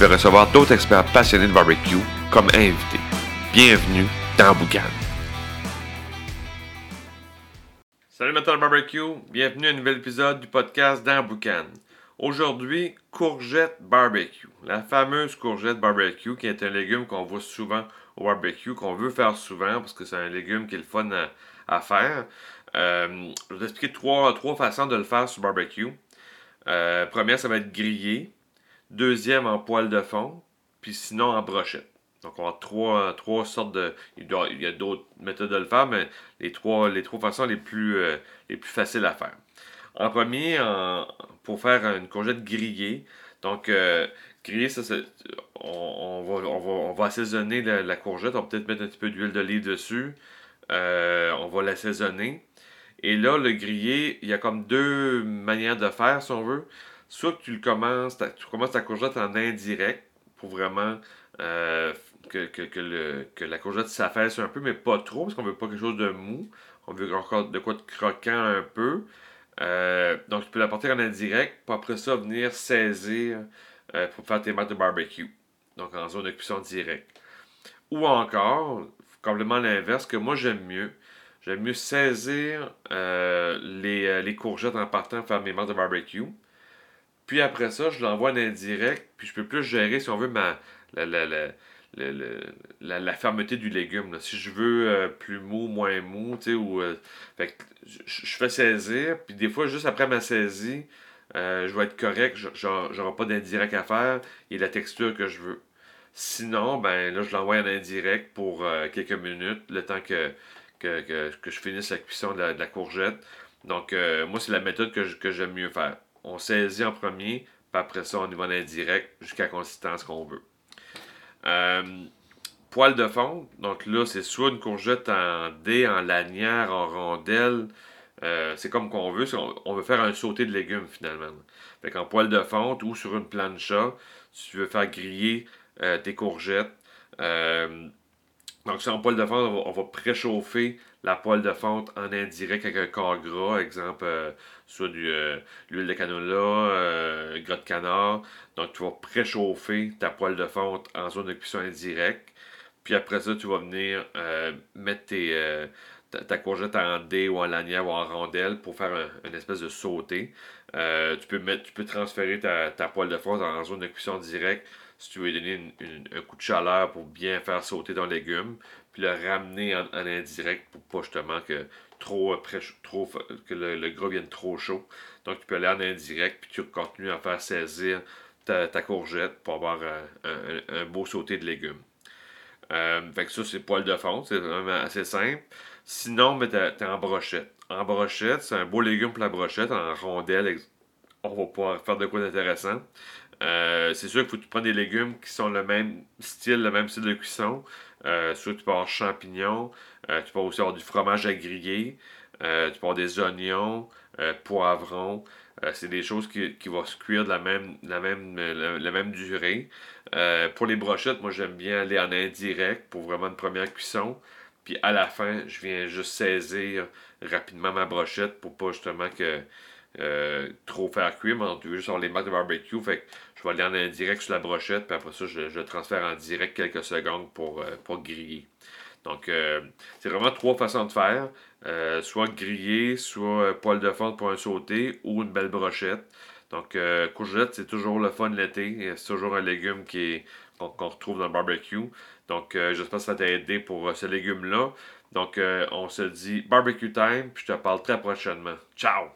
vais recevoir d'autres experts passionnés de barbecue comme invités. Bienvenue dans Boucan. Salut Metal Barbecue, bienvenue à un nouvel épisode du podcast dans Boucan. Aujourd'hui, courgette barbecue. La fameuse courgette barbecue qui est un légume qu'on voit souvent au barbecue, qu'on veut faire souvent parce que c'est un légume qui est le fun à, faire. Euh, je vais t'expliquer trois, trois façons de le faire sur barbecue. Euh, première, ça va être grillé. Deuxième, en poêle de fond. Puis sinon, en brochette. Donc, on a trois, sortes de. Il, y a d'autres méthodes de le faire, mais les trois, les trois façons les plus, euh, faciles à faire. En premier, pour faire une courgette grillée. Donc, euh, griller, ça, on, va, on, va, assaisonner la, courgette. On va peut-être mettre un petit peu d'huile d'olive dessus. on va l'assaisonner. Et là, le grillé, il y a comme deux manières de faire, si on veut. Soit que tu le commences, tu commences ta courgette en indirect pour vraiment euh, que, la courgette s'affaisse un peu, mais pas trop, parce qu'on veut pas quelque chose de mou. On veut encore de quoi de croquant un peu. Euh, donc, tu peux l'apporter en indirect, pour après ça venir saisir euh, pour faire tes maths de barbecue. Donc, en zone de cuisson directe. Ou encore, complètement l'inverse, que moi j'aime mieux, J'aime mieux saisir euh, les, courgettes en partant faire mes marques de barbecue. Puis après ça, je l'envoie en indirect. Puis je peux plus gérer, si on veut, ma, la, la, fermeté du légume. Si je veux euh, plus mou, moins mou, tu sais, ou. fait je, fais saisir. Puis des fois, juste après ma saisie, je vais être correct. J'aurai pas d'indirect à faire. Et la texture que je veux. Sinon, ben là, je l'envoie en indirect pour quelques minutes, le temps que que, je finisse la cuisson de la, courgette. Donc, euh, moi, c'est la méthode que, j'aime mieux faire. On saisit en premier, puis après ça, on y va en indirect jusqu'à consistance qu'on veut. Euh, poêle de fond, donc là, c'est soit une courgette en dés, en lanière, en rondelle. Euh, c'est comme qu'on veut. On, veut faire un sauté de légumes finalement. Fait qu'en poêle de fonte ou sur une plancha, tu veux faire griller tes courgettes, donc, sur un poêle de fonte, on va, préchauffer la poêle de fonte en indirect avec un corps gras, exemple, euh, soit du, euh, l'huile de canola, euh, gras de canard. Donc, tu vas préchauffer ta poêle de fonte en zone de cuisson indirecte. Puis après ça, tu vas venir mettre ta, courgette en dés ou en lanière ou en rondelle pour faire une espèce de sauté. Tu, peux mettre, tu peux transférer ta, ta poêle de fonte en zone de cuisson directe si tu veux donner un coup de chaleur pour bien faire sauter ton légume, puis le ramener en, indirect pour pas justement que trop, trop que le, gras vienne trop chaud. Donc tu peux aller en indirect, puis tu continues à faire saisir ta, courgette pour avoir un, beau sauté de légumes. Euh, fait que ça, c'est poil de fond, c'est vraiment assez simple. Sinon, tu es en brochette. En brochette, c'est un beau légume pour la brochette, en rondelle. On va pouvoir faire de quoi d'intéressant. Euh, c'est sûr qu'il faut que tu prennes des légumes qui sont le même style, le même style de cuisson. Euh, soit tu peux avoir champignons, euh, tu peux aussi avoir du fromage à griller, tu peux avoir des oignons, poivrons. c'est des choses qui, vont se cuire de la même, la même, la, même durée. pour les brochettes, moi j'aime bien aller en indirect pour vraiment une première cuisson. Puis à la fin, je viens juste saisir rapidement ma brochette pour pas justement que euh, trop faire cuire, mais on juste avoir les maths de barbecue. Fait que je vais aller en indirect sur la brochette, puis après ça, je, je transfère en direct quelques secondes pour, euh, griller. Donc, euh, c'est vraiment trois façons de faire. soit griller, soit poêle de fonte pour un sauté ou une belle brochette. Donc, courgette, c'est toujours le fun l'été. C'est toujours un légume qu'on, retrouve dans le barbecue. Donc, j'espère que ça t'a aidé pour ce légume-là. Donc, on se dit barbecue time, puis je te parle très prochainement. Ciao!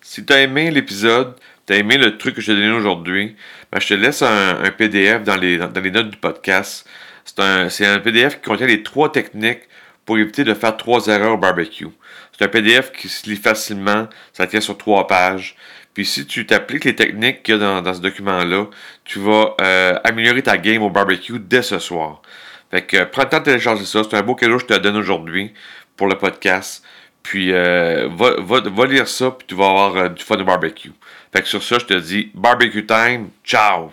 Si tu as aimé l'épisode, tu as aimé le truc que je t'ai donné aujourd'hui, ben, je te laisse un, PDF dans les, dans les, notes du podcast. C'est un, un, PDF qui contient les trois techniques pour éviter de faire trois erreurs au barbecue. C'est un PDF qui se lit facilement. Ça tient sur trois pages. Puis si tu t'appliques les techniques qu'il y a dans, ce document-là, tu vas euh, améliorer ta game au barbecue dès ce soir. Fait que prends le temps de télécharger ça. C'est un beau cadeau que je te donne aujourd'hui pour le podcast. Puis euh, va, va, lire ça, puis tu vas avoir euh, du fun au barbecue. Fait que sur ça, je te dis barbecue time. Ciao!